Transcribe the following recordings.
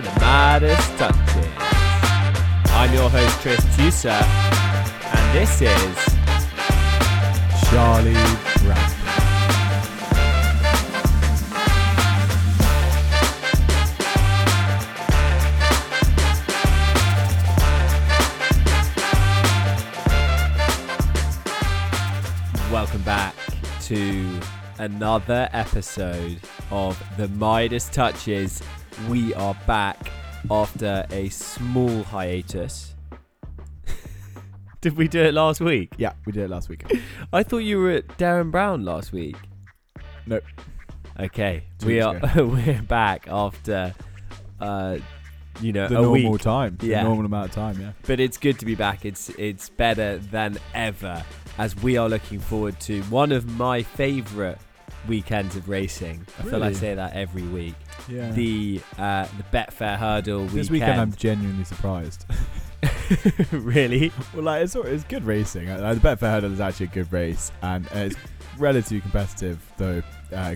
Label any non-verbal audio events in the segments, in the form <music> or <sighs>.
the Midas Touches. I'm your host, Tris Tusa, and this is Charlie Brown. welcome back to another episode of the Midas Touches. We are back after a small hiatus. Did we do it last week? Yeah, we did it last week. <laughs> I thought you were at Derren Brown last week. Nope. Okay, Two we are <laughs> we're back after uh you know The a normal week. time. The Yeah. normal amount of time, yeah. But it's good to be back. It's it's better than ever as we are looking forward to one of my favorite weekends of racing. I feel I say that every week. Yeah. The uh the Betfair Hurdle this weekend I'm genuinely surprised. <laughs> <laughs> really? well, like it's it's good racing. Uh, the Betfair Hurdle is actually a good race, and uh, it's <laughs> relatively competitive. Though uh,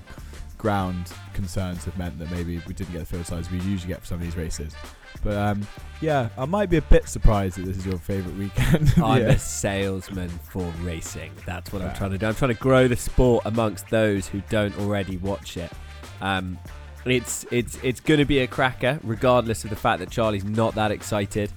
ground concerns have meant that maybe we didn't get the field size we usually get for some of these races. But um, yeah, I might be a bit surprised that this is your favourite weekend. <laughs> I'm a salesman for racing. That's what I'm trying to do. I'm trying to grow the sport amongst those who don't already watch it. Um, it's it's it's going to be a cracker, regardless of the fact that Charlie's not that excited.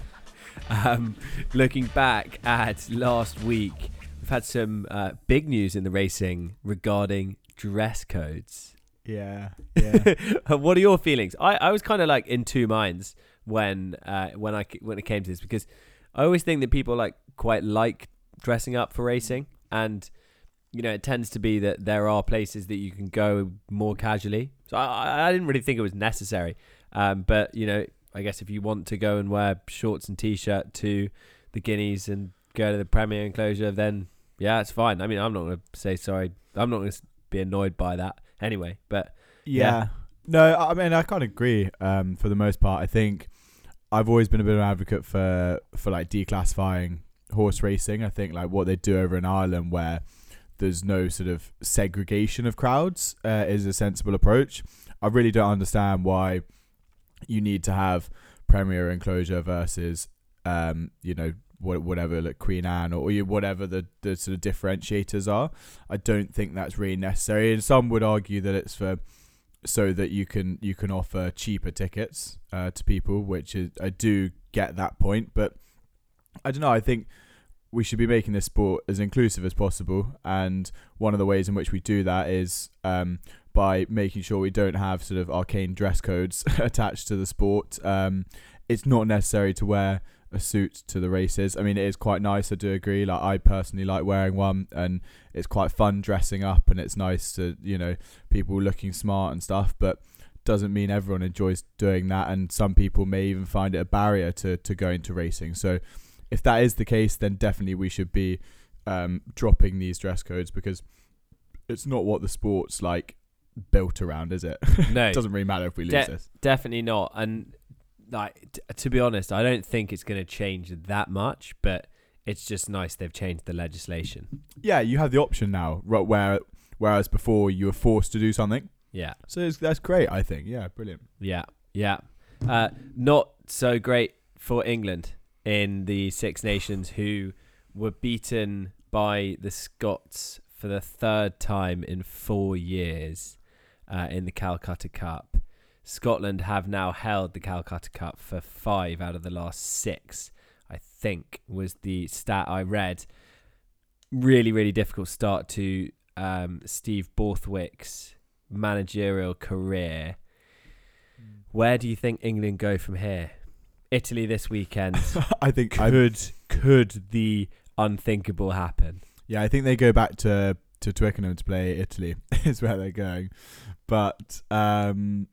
<laughs> um, looking back at last week, we've had some uh, big news in the racing regarding dress codes. yeah, <laughs> yeah. what are your feelings? I, I was kind of like in two minds when uh, when I when it came to this because I always think that people like quite like dressing up for racing, and you know it tends to be that there are places that you can go more casually. So I, I- didn't really think it was necessary, um, but you know I guess if you want to go and wear shorts and t-shirt to the Guineas and go to the Premier enclosure, then yeah, it's fine. I mean, I'm not going to say sorry. I'm not going to be annoyed by that anyway. But Yeah. Yeah. No, I mean I can't agree. Um, for the most part, I think I've always been a bit of an advocate for for like declassifying horse racing. I think like what they do over in Ireland, where there's no sort of segregation of crowds, uh, is a sensible approach. I really don't understand why you need to have Premier enclosure versus, um, you know, whatever like Queen Anne or whatever the, the sort of differentiators are. I don't think that's really necessary. And some would argue that it's for so that you can you can offer cheaper tickets uh, to people, which is I do get that point, but I don't know. I think we should be making this sport as inclusive as possible, and one of the ways in which we do that is um, by making sure we don't have sort of arcane dress codes <laughs> attached to the sport. Um, it's not necessary to wear a suit to the races. I mean, it is quite nice. I do agree. Like I personally like wearing one, and it's quite fun dressing up, and it's nice to you know people looking smart and stuff. But doesn't mean everyone enjoys doing that, and some people may even find it a barrier to to going to racing. So if that is the case, then definitely we should be um, dropping these dress codes because it's not what the sport's like built around, is it? <laughs> no, it doesn't really matter if we lose De- this. definitely not. And like t- to be honest, I don't think it's going to change that much. But it's just nice they've changed the legislation. Yeah, you have the option now, ro- where whereas before you were forced to do something. Yeah, So it's, that's great, I think. Yeah, brilliant. yeah, yeah. Uh, not so great for England in the Six Nations, who were beaten by the Scots for the third time in four years uh, in the Calcutta Cup. Scotland have now held the Calcutta Cup for five out of the last six, I think, was the stat I read. Really, really difficult start to um, Steve Borthwick's managerial career. Where do you think England go from here? Italy this weekend. <laughs> I think could could the unthinkable happen? Yeah, I think they go back to to Twickenham to play Italy. <laughs> is where they're going, but um,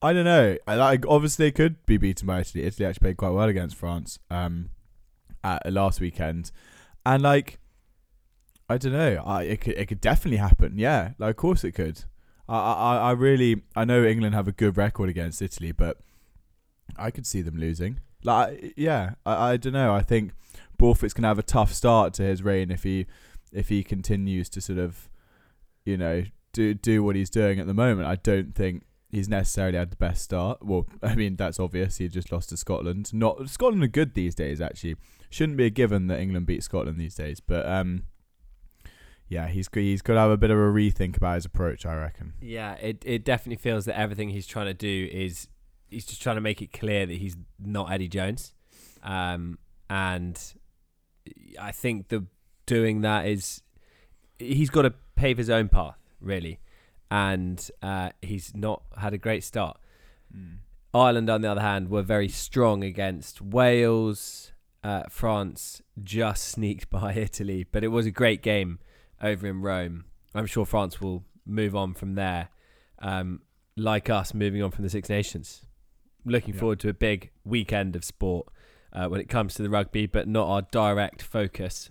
I don't know. I like obviously they could be beaten by Italy. Italy actually played quite well against France um at last weekend, and like I don't know. I it could it could definitely happen. Yeah, like of course it could. I I I really I know England have a good record against Italy, but I could see them losing. Like yeah, I I don't know. I think Borthwick's gonna have a tough start to his reign if he if he continues to sort of you know do do what he's doing at the moment. I don't think he's necessarily had the best start. Well, <laughs> I mean that's obvious. He just lost to Scotland. Not Scotland are good these days. Actually, shouldn't be a given that England beat Scotland these days. But um, yeah, he's he's got to have a bit of a rethink about his approach. I reckon. Yeah, it it definitely feels that everything he's trying to do is he's just trying to make it clear that he's not Eddie Jones, um, and I think the doing that is he's got to pave his own path really, and uh, he's not had a great start. Mm. Ireland, on the other hand, were very strong against Wales. Uh, France just <laughs> sneaked by Italy, but it was a great game over in Rome. I'm sure France will move on from there, um, like us moving on from the Six Nations. Looking Yeah. forward to a big weekend of sport uh, when it comes to the rugby, but not our direct focus.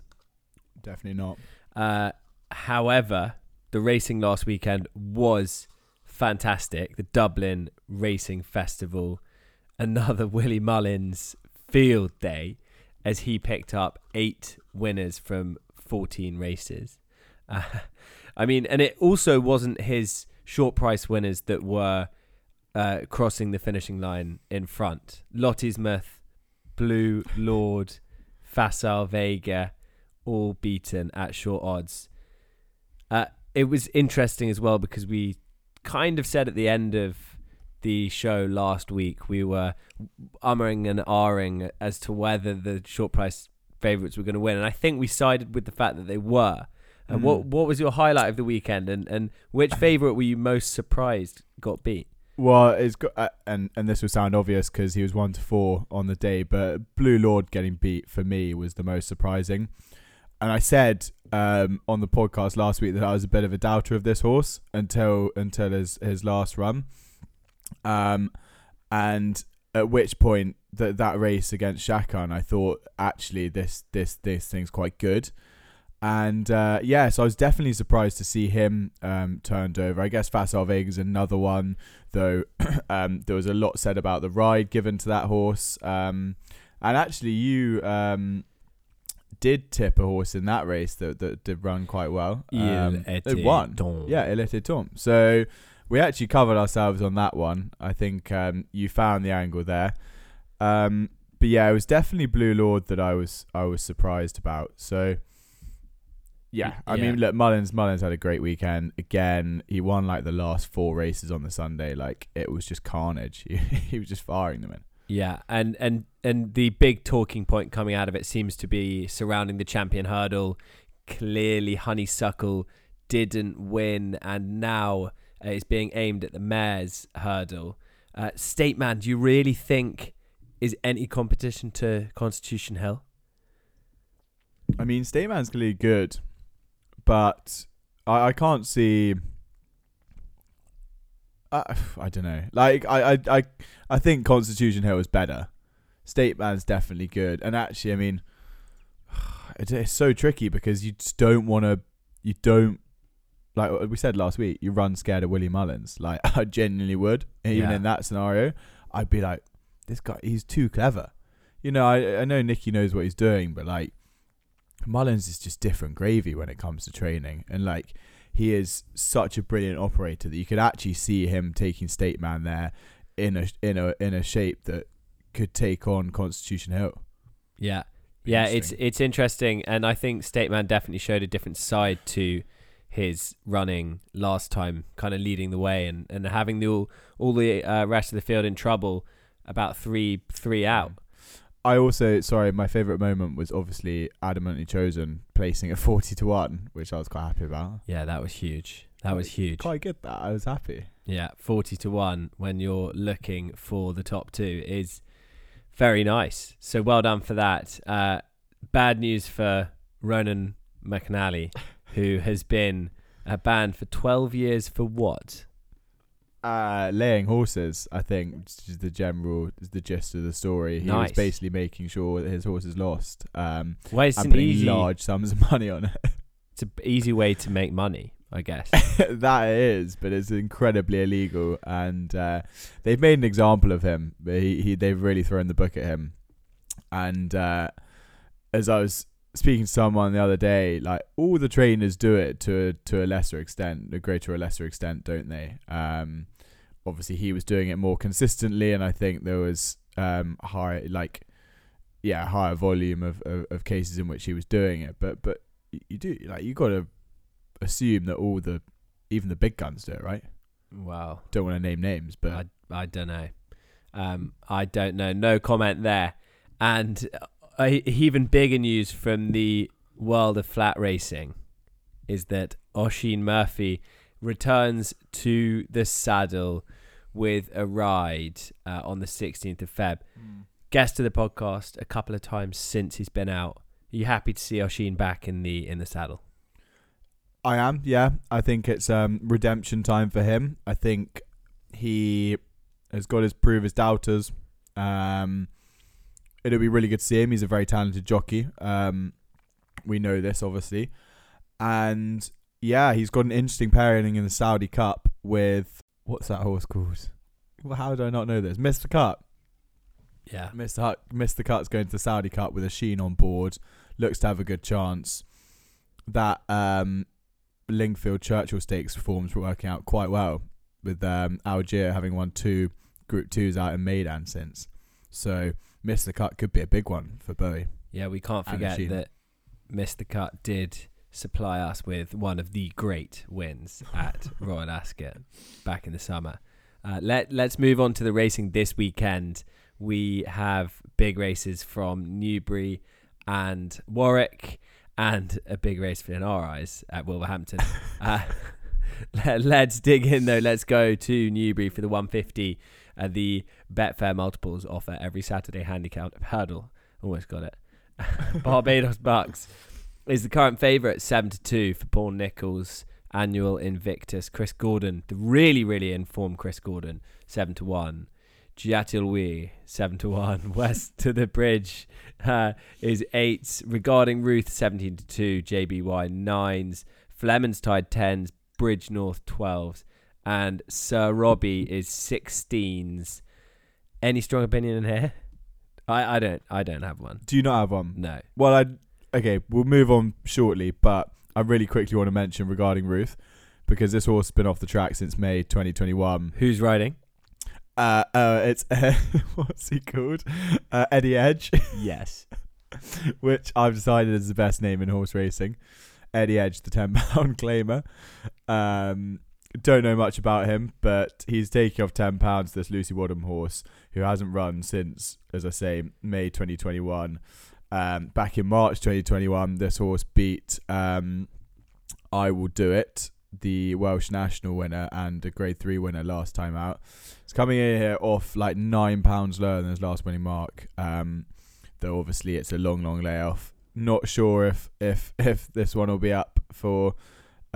Definitely not. Uh, however, the racing last weekend was fantastic. The Dublin Racing Festival, <laughs> another Willie Mullins field day, as he picked up eight winners from 14 races. Uh, <laughs> I mean, and it also wasn't his short price winners that were uh, crossing the finishing line in front. Lossiemouth, Blue Lord, Facile Vega, all beaten at short odds. Uh, it was interesting as well because we kind of said at the end of the show last week we were umming and ahhing as to whether the short price favourites were going to win, and I think we sided with the fact that they were. And Mm. what what was your highlight of the weekend, and, and which favourite were you most surprised got beat? Well, it's got, uh, and and this will sound obvious because he was one to four on the day, but Blue Lord getting beat for me was the most surprising. And I said um, on the podcast last week that I was a bit of a doubter of this horse until until his his last run, um, and at which point that that race against Shakan, I thought actually this this this thing's quite good. And uh, yeah, so I was definitely surprised to see him um, turned over. I guess Facile is another one though <clears throat> um, there was a lot said about the ride given to that horse. Um, and actually, you um, did tip a horse in that race that, that did run quite well. Um, it won. Yeah, Il Etait Temps. So we actually covered ourselves on that one. I think um, you found the angle there. Um, but yeah, it was definitely Blue Lord that I was I was surprised about. So yeah, I Yeah. mean, look, Mullins Mullins had a great weekend. Again, he won like the last four races on the Sunday. Like it was just carnage. <laughs> He, he was just firing them in. Yeah, and and and the big talking point coming out of it seems to be surrounding the champion hurdle. Clearly, Honeysuckle didn't win, and now uh, is being aimed at the mare's hurdle. Uh, State Man, do you really think is any competition to Constitution Hill? I mean, State Stateman's clearly good, but I, I can't see. Uh, <sighs> I, I don't know. Like I, I, I, I think Constitution Hill is better. State Man's definitely good, and actually, I mean, <sighs> it, it's so tricky because you just don't want to. You don't like uh, we said last week. You run scared of Willie Mullins. Like <laughs> I genuinely would, even Yeah. in that scenario. I'd be like, this guy, he's too clever. You know, I, I know Nicky knows what he's doing, but like Mullins is just different gravy when it comes to training, and like he is such a brilliant operator that you could actually see him taking State Man there in a in a in a shape that could take on Constitution Hill. Yeah, yeah, it's interesting. it's interesting, and I think State Man definitely showed a different side to his running last time, kind of leading the way and, and having the all all the uh, rest of the field in trouble about three three out. I also sorry, my favourite moment was obviously adamantly chosen placing at forty to one, which I was quite happy about. Yeah, that was huge. That was huge. Quite good that I was happy. Yeah, forty to one when you're looking for the top two is very nice. So well done for that. Uh, bad news for Ronan McNally, <laughs> who has been uh, banned for twelve years for what? Uh, laying horses, I think, is the general, is the gist of the story. He Nice. was basically making sure that his horses lost, um, Well, it's and an putting easy, large sums of money on it. <laughs> it's an easy way to make money, I guess. <laughs> that it is, but it's incredibly illegal, and uh, they've made an example of him. But he, he they've really thrown the book at him, and uh, as I was speaking to someone the other day, like all the trainers do it to a, to a lesser extent, a greater or lesser extent, don't they? Um, obviously he was doing it more consistently, and I think there was um high like yeah higher volume of, of, of cases in which he was doing it. But but you do like you got to assume that all the even the big guns do it, right? Wow. Don't want to name names, but I I don't know. Um, I don't know. No comment there. And uh, even bigger news from the world of flat racing is that Oisin Murphy returns to the saddle with a ride uh, on the 16th of Feb. Guest of the podcast a couple of times since he's been out. Are you happy to see Oisin back in the in the saddle? I am, yeah. I think it's um, redemption time for him. I think he has got his prove his doubters. Um, it'll be really good to see him. He's a very talented jockey. Um, we know this, obviously. And yeah, he's got an interesting pairing in the Saudi Cup with what's that horse called? Well, how do I not know this? Mr. Cup. Yeah. Mr. Hut, Mr. Cut's going to the Saudi Cup with Oisin on board. Looks to have a good chance. That um, Lingfield Churchill Stakes forms were working out quite well with um, Algier having won two Group Twos out in Meydan since. So Mr. Cut could be a big one for Bowie. Yeah, we can't forget that Mr. Cut did supply us with one of the great wins at <laughs> Royal Ascot back in the summer. Uh, let Let's move on to the racing this weekend. We have big races from Newbury and Warwick, and a big race for in our eyes at Wolverhampton. <laughs> uh, <laughs> let, let's dig in though. Let's go to Newbury for the 150. Uh, the Betfair multiples offer every Saturday handicap hurdle. Almost got it. <laughs> Barbados Bucks is the current favourite, seven to two for Paul Nicholls. Annual Invictus, Chris Gordon, the really really informed Chris Gordon, seven to one. Giatilwe, seven to one. <laughs> West to the Bridge uh, is eights. Regarding Ruth, seventeen to two. JBY nines. Flemons tied tens. Bridge North twelves, and Sir Robbie is sixteens. Any strong opinion in here? I, I don't I don't have one. Do you not have one? No. Well, I okay. We'll move on shortly, but I really quickly want to mention regarding Ruth because this horse has been off the track since May 2021. Who's riding? Uh, uh, it's <laughs> what's he called? Uh, Eddie Edge, <laughs> Yes. which I've decided is the best name in horse racing. Eddie Edge, the ten pound <laughs> claimer. Um, don't know much about him, but he's taking off ten pounds. This Lucy Wadham horse who hasn't run since, as I say, May 2021. Um, back in March 2021, this horse beat um, Iwilldoit, the Welsh national winner and a Grade Three winner last time out. It's coming in here off like nine pounds lower than his last winning mark. Um, though obviously it's a long, long layoff. Not sure if if if this one will be up for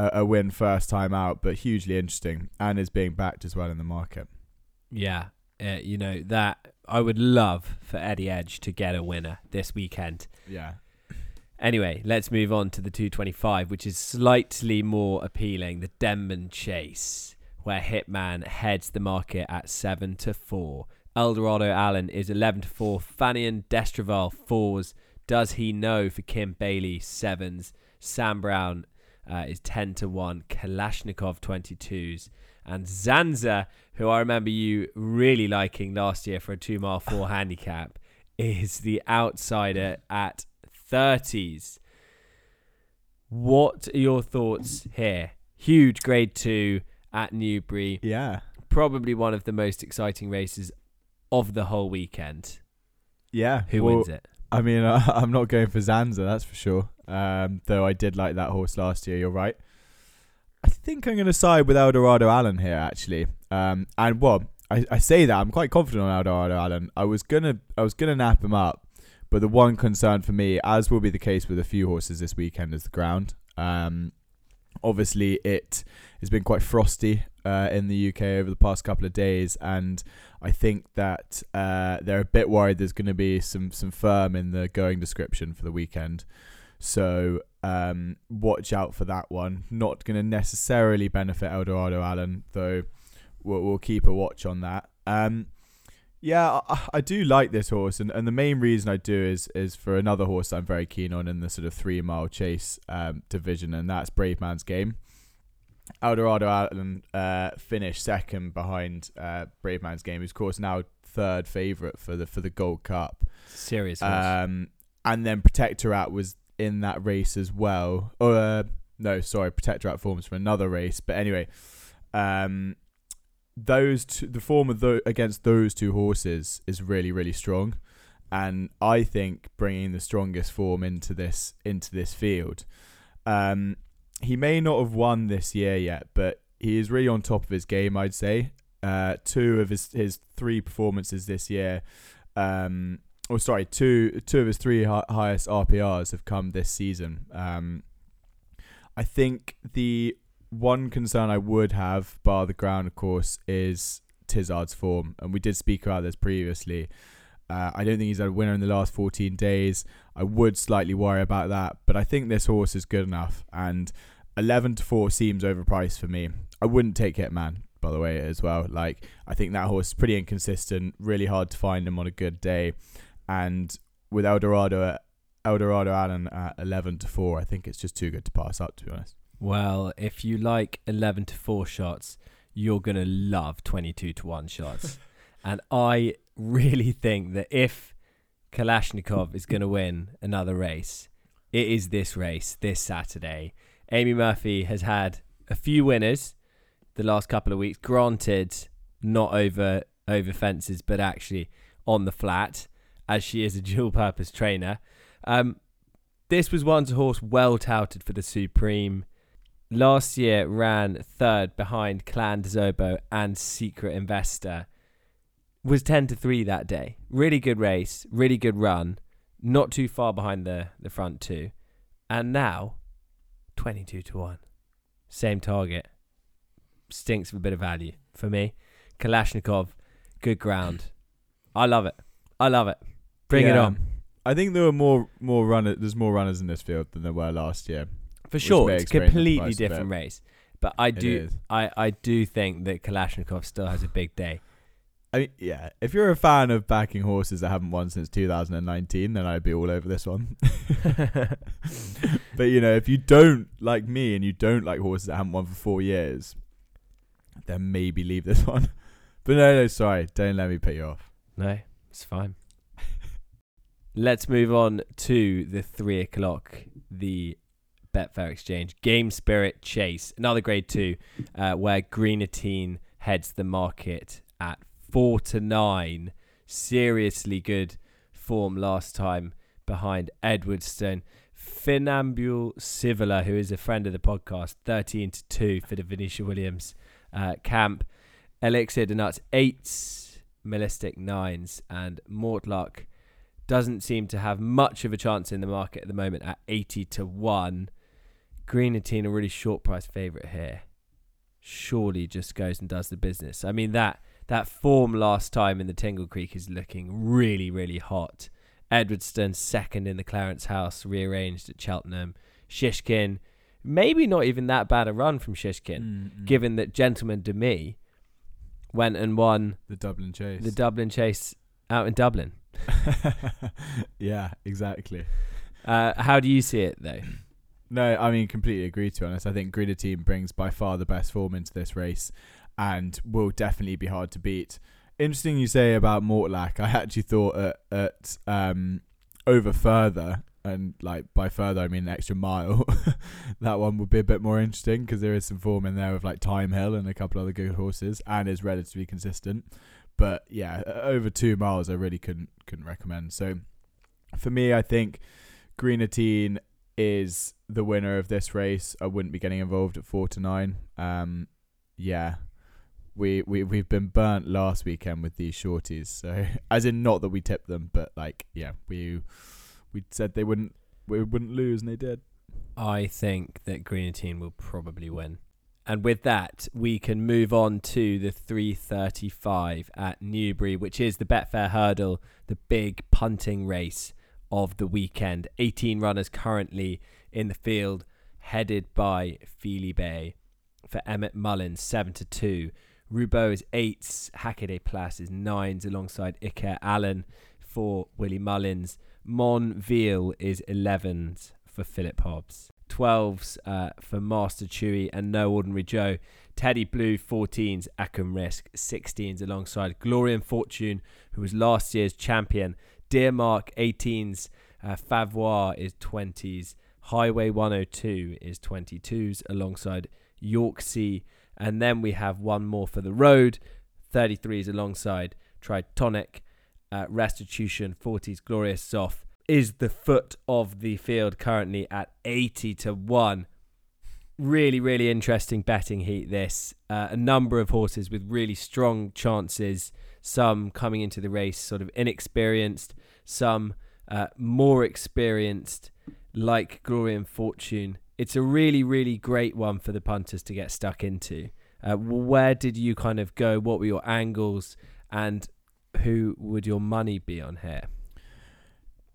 a, a win first time out, but hugely interesting and is being backed as well in the market. Yeah. Uh, you know that I would love for Eddie Edge to get a winner this weekend. Yeah, Anyway, let's move on to the 225, which is slightly more appealing. The Denman Chase, where Hitman heads the market at 7 to 4. Eldorado Allen is 11 to 4. Fanion D'Estruval 4s. Does he know for Kim Bailey 7s. Sam Brown uh, is 10 to 1. Kalashnikov 22s. And Zanza, who I remember you really liking last year for a 2 mile 4 <sighs> handicap, is the outsider at 30s. What are your thoughts here? Huge grade 2 at Newbury. yeah, Probably one of the most exciting races of the whole weekend. yeah. Who Well, wins it? I mean, uh, <laughs> I'm not going for Zanza, that's for sure. Um, though I did like that horse last year. You're right. I think I'm going to side with Eldorado Allen here, actually. Um, and well, I, I say that I'm quite confident on Eldorado Allen. I was gonna I was gonna nap him up, but the one concern for me, as will be the case with a few horses this weekend, is the ground. Um, obviously, it has been quite frosty uh, in the UK over the past couple of days, and I think that uh, they're a bit worried there's going to be some some firm in the going description for the weekend. So um, watch out for that one. Not going to necessarily benefit Eldorado Allen, though. We'll, we'll keep a watch on that. Um, yeah, I, I do like this horse, and, and the main reason I do is is for another horse I'm very keen on in the sort of three mile chase um, division, and that's Bravemansgame. Eldorado Allen uh, finished second behind uh, Man's game, who's of course now third favourite for the for the Gold Cup. Serious. Um, and then Protectorat was in that race as well. Or uh, no, sorry, Protectorat forms from another race. But anyway, um, those two, the form of the, against those two horses is really really strong, and I think bringing the strongest form into this into this field. Um, he may not have won this year yet, but he is really on top of his game. I'd say uh, two of his his three performances this year. Um, oh, sorry, two two of his three hi- highest RPRs have come this season. Um, I think the one concern I would have, bar the ground, of course, is Tizzard's form, and we did speak about this previously. Uh, I don't think he's had a winner in the last 14 days. I would slightly worry about that, but I think this horse is good enough, and 11 to 4 seems overpriced for me. I wouldn't take Hitman, by the way, as well. Like, I think that horse is pretty inconsistent, really hard to find him on a good day, and with Eldorado, Eldorado Allen at 11 to 4, I think it's just too good to pass up, to be honest. Well, if you like 11 to 4 shots, you're going to love 22 to 1 shots. <laughs> and I really think that if Kalashnikov is going to win another race, it is this race this Saturday. Amy Murphy has had a few winners the last couple of weeks, granted not over over fences, but actually on the flat, as she is a <laughs> dual purpose trainer. Um, this was once a horse well touted for the Supreme last year ran third behind Clan Zobo and Secret Investor. Was 10 to 3 that day. Really good race, really good run. Not too far behind the, the front two. And now 22 to 1. Same target. Stinks of a bit of value for me. Kalashnikov, good ground. <clears throat> I love it. I love it. Bring it Yeah. on. I think there were more more runners. There's more runners in this field than there were last year. For Which sure, may it's explain the completely price a bit. different race. But I It do, is. I, I do think that Kalashnikov still has a big day. I mean, yeah. If you're a fan of backing horses that haven't won since 2019, then I'd be all over this one. <laughs> but you know, if you don't like me and you don't like horses that haven't won for four years, then maybe leave this one. <laughs> But no, no, sorry, don't let me put you off. No, it's fine. <laughs> Let's move on to the three o'clock, the Betfair Exchange Game Spirit Chase, another grade two, uh, where Greaneteen heads the market at four to nine. Seriously good form last time behind Edwardstone. Funambule Sivola, who is a friend of the podcast, 13 to 2 for the Venetia Williams uh, camp. Elixir Nuts, eights, Melistic nines, and Mortlock doesn't seem to have much of a chance in the market at the moment at 80 to 1. Greaneteen, a really short price favourite here. Surely just goes and does the business. I mean, that that form last time in the Tingle Creek is looking really, really hot. Edwardstone second in the Clarence House, rearranged at Cheltenham. Shishkin, maybe not even that bad a run from Shishkin, given that Gentleman me went and won the Dublin Chase. the Dublin Chase out in Dublin. <laughs> yeah, exactly. Uh, how do you see it though? No, I mean completely agree. To be honest, I think Greaneteen brings by far the best form into this race, and will definitely be hard to beat. Interesting you say about Mortlack. I actually thought at, at um, over further, and like by further I mean an extra mile. <laughs> that one would be a bit more interesting because there is some form in there of like Time Hill and a couple other good horses, and is relatively consistent. But yeah, over two miles I really couldn't couldn't recommend. So for me, I think Greaneteen is the winner of this race. I wouldn't be getting involved at four to nine. Um, yeah, we we we've been burnt last weekend with these shorties. So <laughs> as in not that we tipped them, but like yeah, we we said they wouldn't we wouldn't lose, and they did. I think that Green Greaneteen will probably win. And with that, we can move on to the 335 at Newbury, which is the Betfair Hurdle, the big punting race of the weekend. 18 runners currently in the field, headed by Feely Bay. For Emmett Mullins, 7 to 2. Roubaud is 8s, Hacker Des Places is 9s alongside Iker Allen for Willie Mullins. Monville is 11s for Philip Hobbs. 12s uh, for Master Chewy and No Ordinary Joe. Teddy Blue 14s, Akam Risk 16s alongside Glory and Fortune, who was last year's champion. Dear Mark 18s, uh, is 20s, Highway 102 is 22s alongside York Sea. And then we have one more for the road, 33s alongside Tritonic, uh, Restitution 40s, Glorious Soft. Is the foot of the field currently at 80 to 1 really, really interesting betting heat. This uh, a number of horses with really strong chances. Some coming into the race sort of inexperienced, some uh, more experienced, like Glory and Fortune. It's a really, really great one for the punters to get stuck into. Uh, where did you kind of go? What were your angles, and who would your money be on here?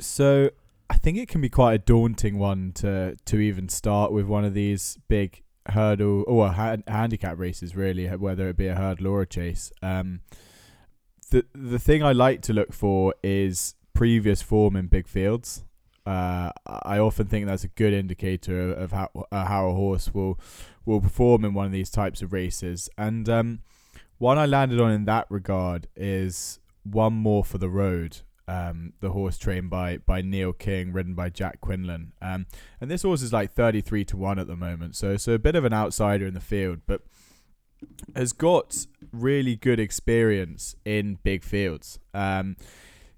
So I think it can be quite a daunting one to to even start with one of these big hurdle or ha- handicap races, really, whether it be a hurdle or a chase. Um, the the thing I like to look for is previous form in big fields. Uh, I often think that's a good indicator of how uh, how a horse will will perform in one of these types of races. And um, one I landed on in that regard is one more for the road um, the horse trained by by Neil King, ridden by Jack Quinlan. Um, and this horse is like 33 to 1 at the moment. So, so a bit of an outsider in the field, but has got really good experience in big fields. Um,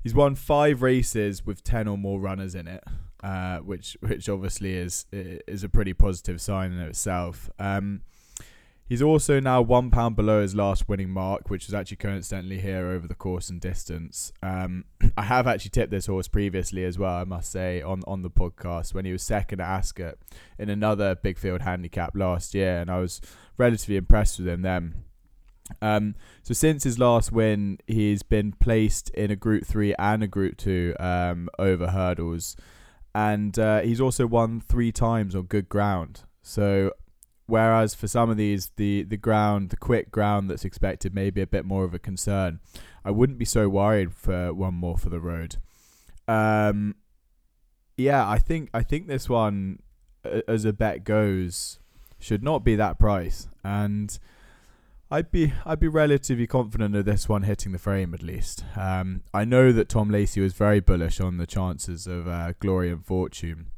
he's won five races with 10 or more runners in it. Uh, which which obviously is is a pretty positive sign in itself. Um, He's also now one pound below his last winning mark, which was actually coincidentally here over the course and distance. Um, <clears throat> I have actually tipped this horse previously as well, I must say, on, on the podcast when he was second at Ascot in another big field handicap last year, and I was relatively impressed with him then. Um, so since his last win, he's been placed in a Group Three and a Group Two um, over hurdles, and uh, he's also won three times on good ground. So Whereas for some of these, the the ground, the quick ground that's expected, may be a bit more of a concern. I wouldn't be so worried for one more for the road. Um, yeah, I think I think this one, as a bet goes, should not be that price, and I'd be I'd be relatively confident of this one hitting the frame at least. Um, I know that Tom Lacey was very bullish on the chances of uh, glory and fortune.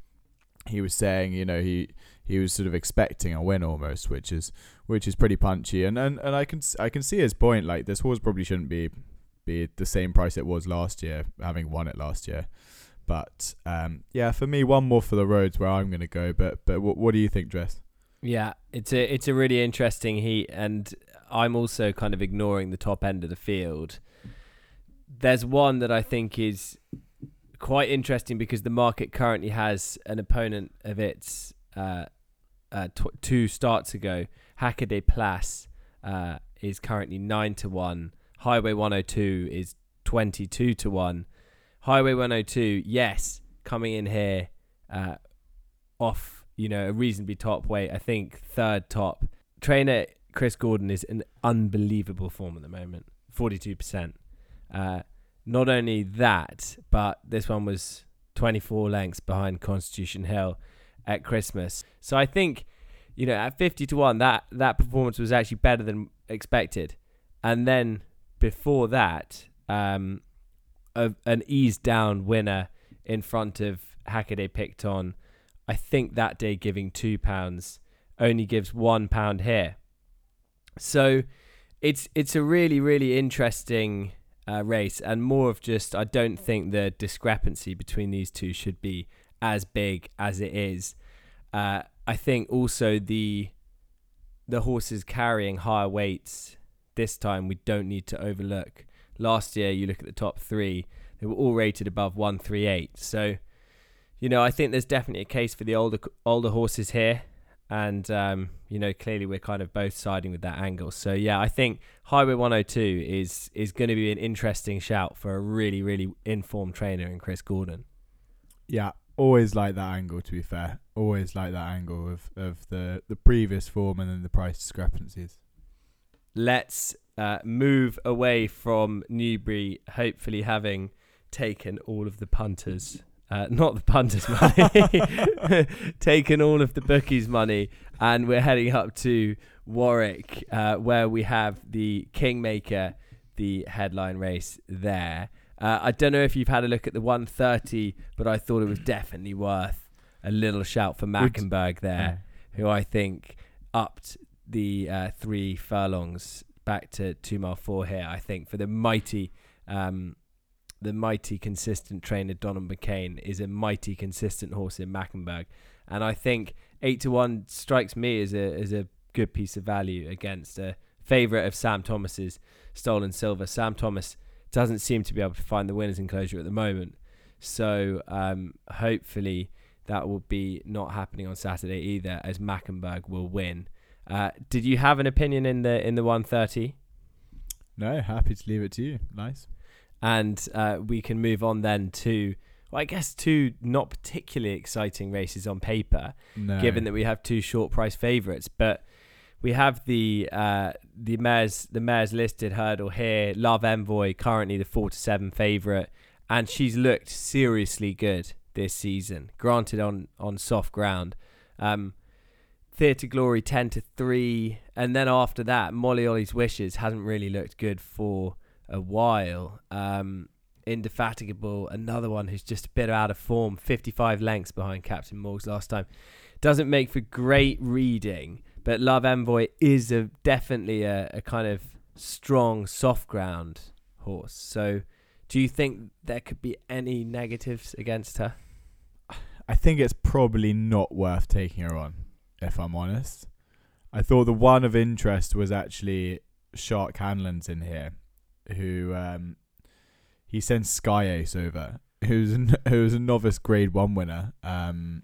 He was saying, you know, he he was sort of expecting a win almost, which is which is pretty punchy. And and, and I can I can see his point. Like this horse probably shouldn't be be the same price it was last year, having won it last year. But um, yeah, for me, one more for the roads where I'm going to go. But but what, what do you think, Tris? Yeah, it's a it's a really interesting heat, and I'm also kind of ignoring the top end of the field. There's one that I think is quite interesting because the market currently has an opponent of its uh, uh, tw- two starts ago, Hacker Des Places uh, is currently 9 to 1. Highway 102 is 22 to 1. Highway 102, yes, coming in here uh, off, you know, a reasonably top weight. I think third top. Trainer Chris Gordon is in unbelievable form at the moment, 42%. Uh, not only that, but this one was 24 lengths behind Constitution Hill at Christmas. So I think, you know, at 50 to 1, that, that performance was actually better than expected. And then before that, um, a, an eased down winner in front of Hackaday Picton. I think that day giving two pounds only gives one pound here. So it's it's a really really interesting uh, race and more of just I don't think the discrepancy between these two should be as big as it is. Uh, I think also the the horses carrying higher weights this time we don't need to overlook. Last year, you look at the top three; they were all rated above one three eight. So, you know, I think there's definitely a case for the older older horses here, and um, you know, clearly we're kind of both siding with that angle. So yeah, I think Highway 102 is is going to be an interesting shout for a really really informed trainer in Chris Gordon. Yeah, always like that angle. To be fair, always like that angle of of the the previous form and then the price discrepancies. Let's uh, move away from Newbury. Hopefully, having taken all of the punters uh, not the punters' money, <laughs> taken all of the bookies' money, and we're heading up to Warwick, uh, where we have the Kingmaker, the headline race there. Uh, I don't know if you've had a look at the 130, but I thought it was definitely worth a little shout for Mackenberg there, who I think upped the uh, three furlongs back to two mile four here. I think for the mighty, um, the mighty consistent trainer Donald McCain is a mighty consistent horse in Mackenberg, and I think eight to one strikes me as a as a good piece of value against a favourite of Sam Thomas's Stolen Silver. Sam Thomas doesn't seem to be able to find the winners enclosure at the moment, so um, hopefully that will be not happening on Saturday either, as Mackenberg will win. Uh, did you have an opinion in the in the 130? No, happy to leave it to you. Nice. And uh, we can move on then to, well, I guess two not particularly exciting races on paper, No. given that we have two short price favourites. But we have the uh, the mares the mares listed hurdle here. Love Envoi currently the four to seven favourite, and she's looked seriously good this season. Granted on on soft ground. Um, Theatre Glory ten to three, and then after that, Molly Ollie's Wishes hasn't really looked good for a while. Um, Indefatigable, another one who's just a bit out of form, 55 lengths behind Captain Morgs last time. Doesn't make for great reading, but Love Envoi is a definitely a, a kind of strong soft ground horse. So, do you think there could be any negatives against her? I think it's probably not worth taking her on, if I'm honest. I thought the one of interest was actually Shark Hanlon's in here, who um, he sent Sky Ace over, who's a, who was a novice Grade One winner um,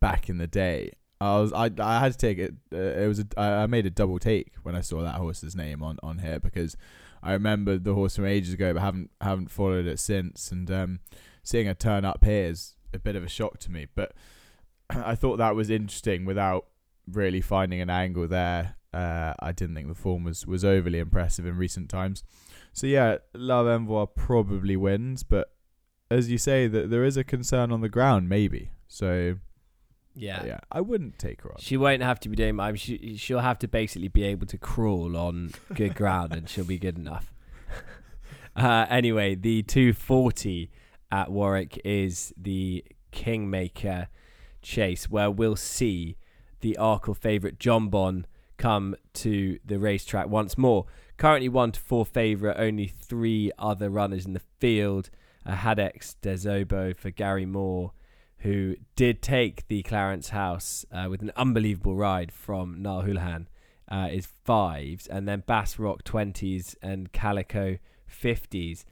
back in the day. I was I I had to take it. Uh, it was a, I made a double take when I saw that horse's name on, on here because I remembered the horse from ages ago, but haven't haven't followed it since. And um, seeing her turn up here is a bit of a shock to me. But <clears throat> I thought that was interesting without really finding an angle there. Uh, I didn't think the form was, was overly impressive in recent times. So yeah, Love Envoi probably wins, but as you say, that there is a concern on the ground, maybe. So Yeah. yeah, I wouldn't take her on. She won't have to be doing much. She, she'll have to basically be able to crawl on good <laughs> ground and she'll be good enough. <laughs> uh, anyway, the 240 at Warwick is the Kingmaker chase where we'll see the Arkle favourite Jonbon come to the racetrack once more. Currently one to four favourite, only three other runners in the field. Uh, Haddex Des Obeaux for Gary Moore who did take the Clarence House uh, with an unbelievable ride from Niall uh, is fives, and then Bass Rock 20s and Calico 50s.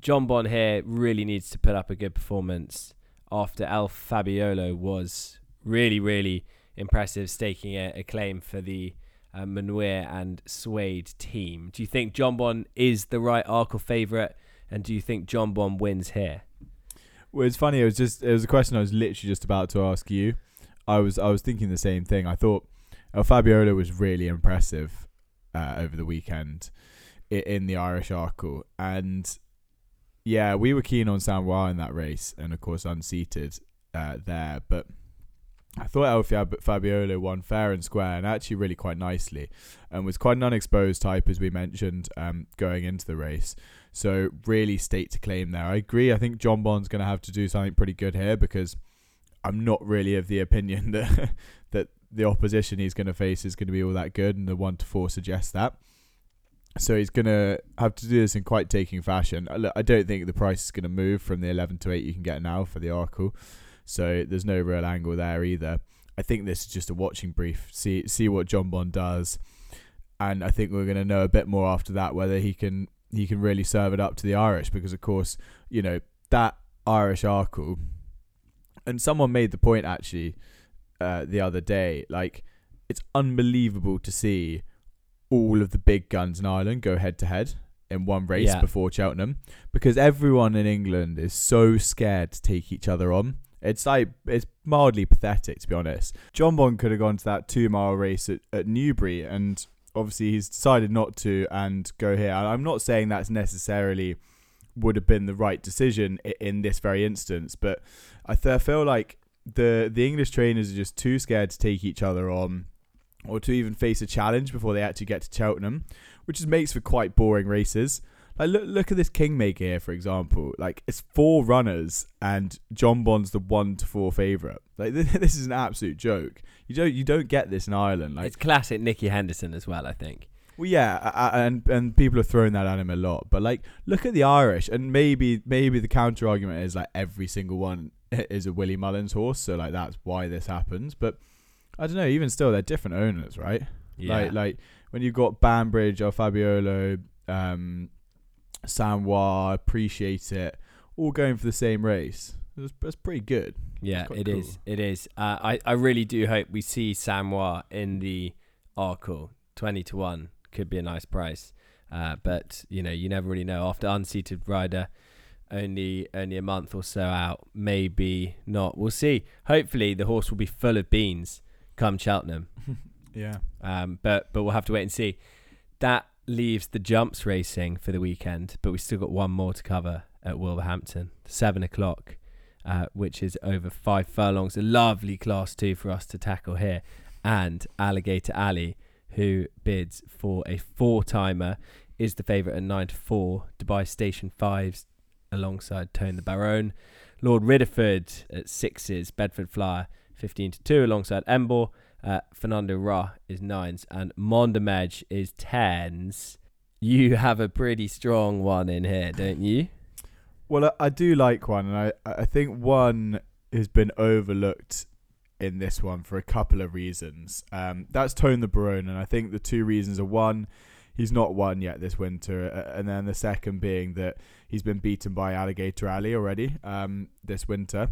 Jonbon here really needs to put up a good performance after El Fabiolo was really, really impressive, staking a, a claim for the uh, Munir and Souede team. Do you think Jonbon is the right Arkle favourite, and do you think Jonbon wins here? Well, it's funny. It was just it was a question I was literally just about to ask you. I was I was thinking the same thing. I thought El Fabiolo was really impressive uh, over the weekend in, the Irish Arkle, and yeah, we were keen on Saint in that race, and of course unseated uh, there. But I thought Fab- Fabiolo won fair and square, and actually really quite nicely, and was quite an unexposed type as we mentioned um, going into the race. So really state to claim there. I agree. I think Jonbon's going to have to do something pretty good here because I'm not really of the opinion <laughs> that that the opposition he's going to face is going to be all that good, and the one to four suggests that. So he's going to have to do this in quite taking fashion. I don't think the price is going to move from the 11 to 8 you can get now for the Arkle. So there's no real angle there either. I think this is just a watching brief. See see what Jonbon does, and I think we're going to know a bit more after that whether he can he can really serve it up to the Irish because of course you know that Irish Arkle. And someone made the point actually uh, the other day, like it's unbelievable to see all of the big guns in Ireland go head to head in one race Yeah. before Cheltenham because everyone in England is so scared to take each other on. It's like it's mildly pathetic to be honest. Jonbon could have gone to that two mile race at, at Newbury and obviously he's decided not to and go here. And I'm not saying that's necessarily would have been the right decision in, this very instance. But I, th- feel like the the English trainers are just too scared to take each other on or to even face a challenge before they actually get to Cheltenham, which just makes for quite boring races. Like look look at this Kingmaker here, for example. Like it's four runners and Jonbon's the one to four favourite. Like <laughs> this is an absolute joke. You don't you don't get this in Ireland. Like it's classic Nicky Henderson as well. I think. Well, yeah, and and people have thrown that at him a lot. But like, look at the Irish, and maybe maybe the counter argument is like every single one is a Willie Mullins horse, so like that's why this happens. But I don't know. Even still, they're different owners, right? Yeah. Like like when you've got Banbridge or Fabiolo, um, Sanois, appreciate it, all going for the same race. That's, that's pretty good. Yeah, it is. cool. It is. Uh, I I really do hope we see Samoa in the Arkle twenty to one could be a nice price. Uh, but you know, you never really know. After unseated rider, only only a month or so out, maybe not. We'll see. Hopefully, the horse will be full of beans come Cheltenham. <laughs> Yeah. Um, but but we'll have to wait and see. That leaves the jumps racing for the weekend, but we still got one more to cover at Wolverhampton, seven o'clock, uh, which is over five furlongs. A lovely class two for us to tackle here, and Alligator Alley, who bids for a four timer, is the favourite at nine to four. Dubai Station fives alongside Tone the Barone. Lord Ridderford at sixes. Bedford Flyer fifteen to two alongside Embour. Uh, Fernando Ra is nines and Mondamedge is tens. You have a pretty strong one in here, don't you? Well, I, do like one, and I I think one has been overlooked in this one for a couple of reasons. Um, that's Tone the Barone, and I think the two reasons are one, he's not won yet this winter, uh, and then the second being that he's been beaten by Alligator Alley already um, this winter.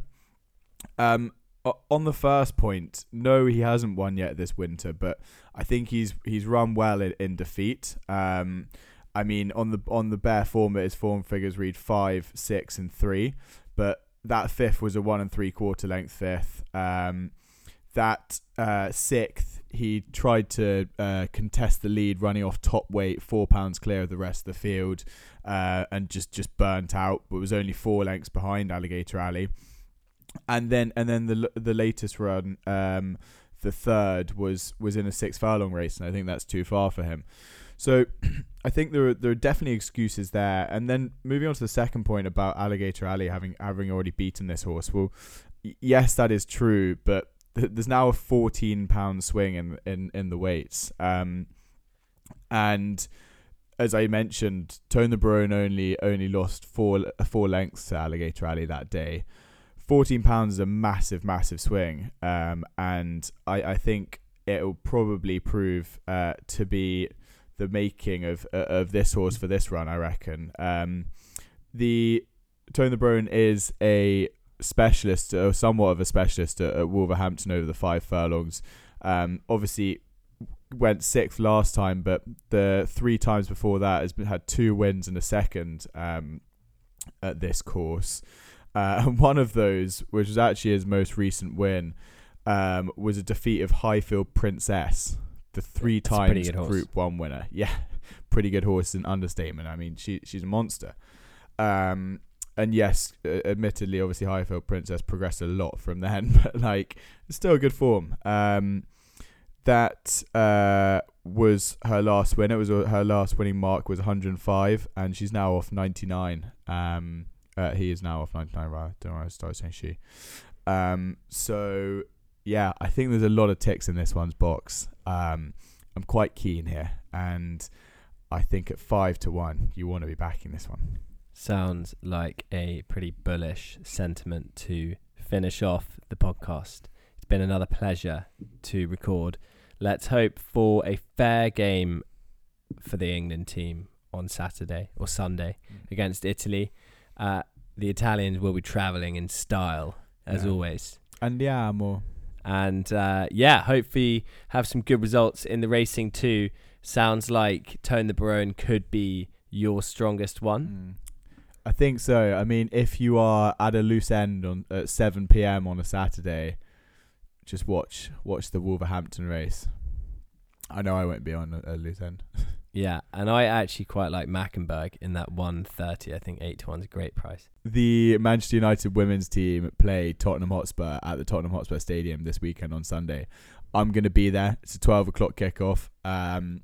Um, on the first point, no, he hasn't won yet this winter, but I think he's he's run well in, in defeat. Um, I mean, on the on the bare form, his form figures read five, six, and three, but that fifth was a one and three quarter length fifth. Um, that uh, sixth, he tried to uh, contest the lead, running off top weight, four pounds clear of the rest of the field, uh, and just just burnt out. But was only four lengths behind Alligator Alley. And then and then the the latest run, um, the third was was in a six furlong race, and I think that's too far for him. So <clears throat> I think there are there are definitely excuses there. And then moving on to the second point about Alligator Alley having having already beaten this horse. Well, yes, that is true, but th- there's now a 14 pound swing in in in the weights. Um, and as I mentioned, Tone the Barone only only lost four four lengths to Alligator Alley that day. 14 pounds is a massive, massive swing. Um, and I, I think it'll probably prove uh, to be the making of uh, of this horse for this run. I reckon. Um, the Tone the Barone is a specialist, or somewhat of a specialist at, at Wolverhampton over the five furlongs. Um, obviously went sixth last time, but the three times before that has been, had two wins and a second um, at this course. Uh, and <laughs> one of those, which was actually his most recent win, um, was a defeat of Highfield Princess, the three That's times. Group One winner. <laughs> Yeah, pretty good horse. Is an understatement. I mean, she she's a monster. Um, and yes, uh, admittedly, obviously Highfield Princess progressed a lot from <laughs> then, but like still good form. Um, that uh, was her last win. It was uh, her last winning mark was 105, and she's now off 99. Um, uh, he is now off 99. Right, don't worry, I started saying she. Um, so yeah, I think there's a lot of ticks in this one's box. Um, I'm quite keen here, and I think at five to one, you want to be backing this one. Sounds like a pretty bullish sentiment to finish off the podcast. It's been another pleasure to record. Let's hope for a fair game for the England team on Saturday or Sunday against Italy. Uh, the Italians will be travelling in style, as Yeah. always. Andiamo. And uh, yeah, hopefully have some good results in the racing too. Sounds like Tone the Barone could be your strongest one. Mm. I think so. I mean, if you are at a loose end on at 7 p.m. on a Saturday, just watch watch the Wolverhampton race. I know I won't be on a, a loose end. <laughs> Yeah, and I actually quite like Mackenberg in that 130. I think 8 to 1's a great price. The Manchester United women's team play Tottenham Hotspur at the Tottenham Hotspur Stadium this weekend on Sunday. I'm going to be there. It's a 12 o'clock kickoff. Um,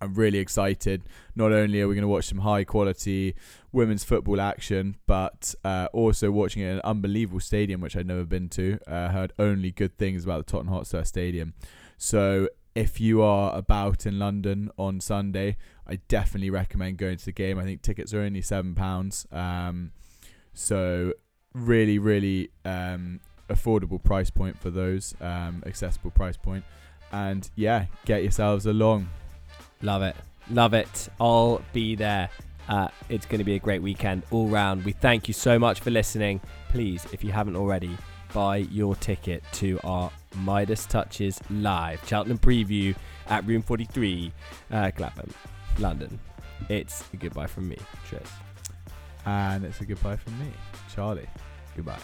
I'm really excited. Not only are we going to watch some high quality women's football action, but uh, also watching it in an unbelievable stadium, which I'd never been to. Uh, heard only good things about the Tottenham Hotspur Stadium. So if you are about in London on Sunday, I definitely recommend going to the game. I think tickets are only seven pounds, um, so really, really um, affordable price point for those, um, accessible price point, and yeah, get yourselves along. Love it, love it. I'll be there. Uh, it's going to be a great weekend all round. We thank you so much for listening. Please, if you haven't already, buy your ticket to our Midas Touches live Cheltenham preview at Room 43, uh, Clapham, London. It's a goodbye from me. Cheers. And it's a goodbye from me, Charlie. Goodbye.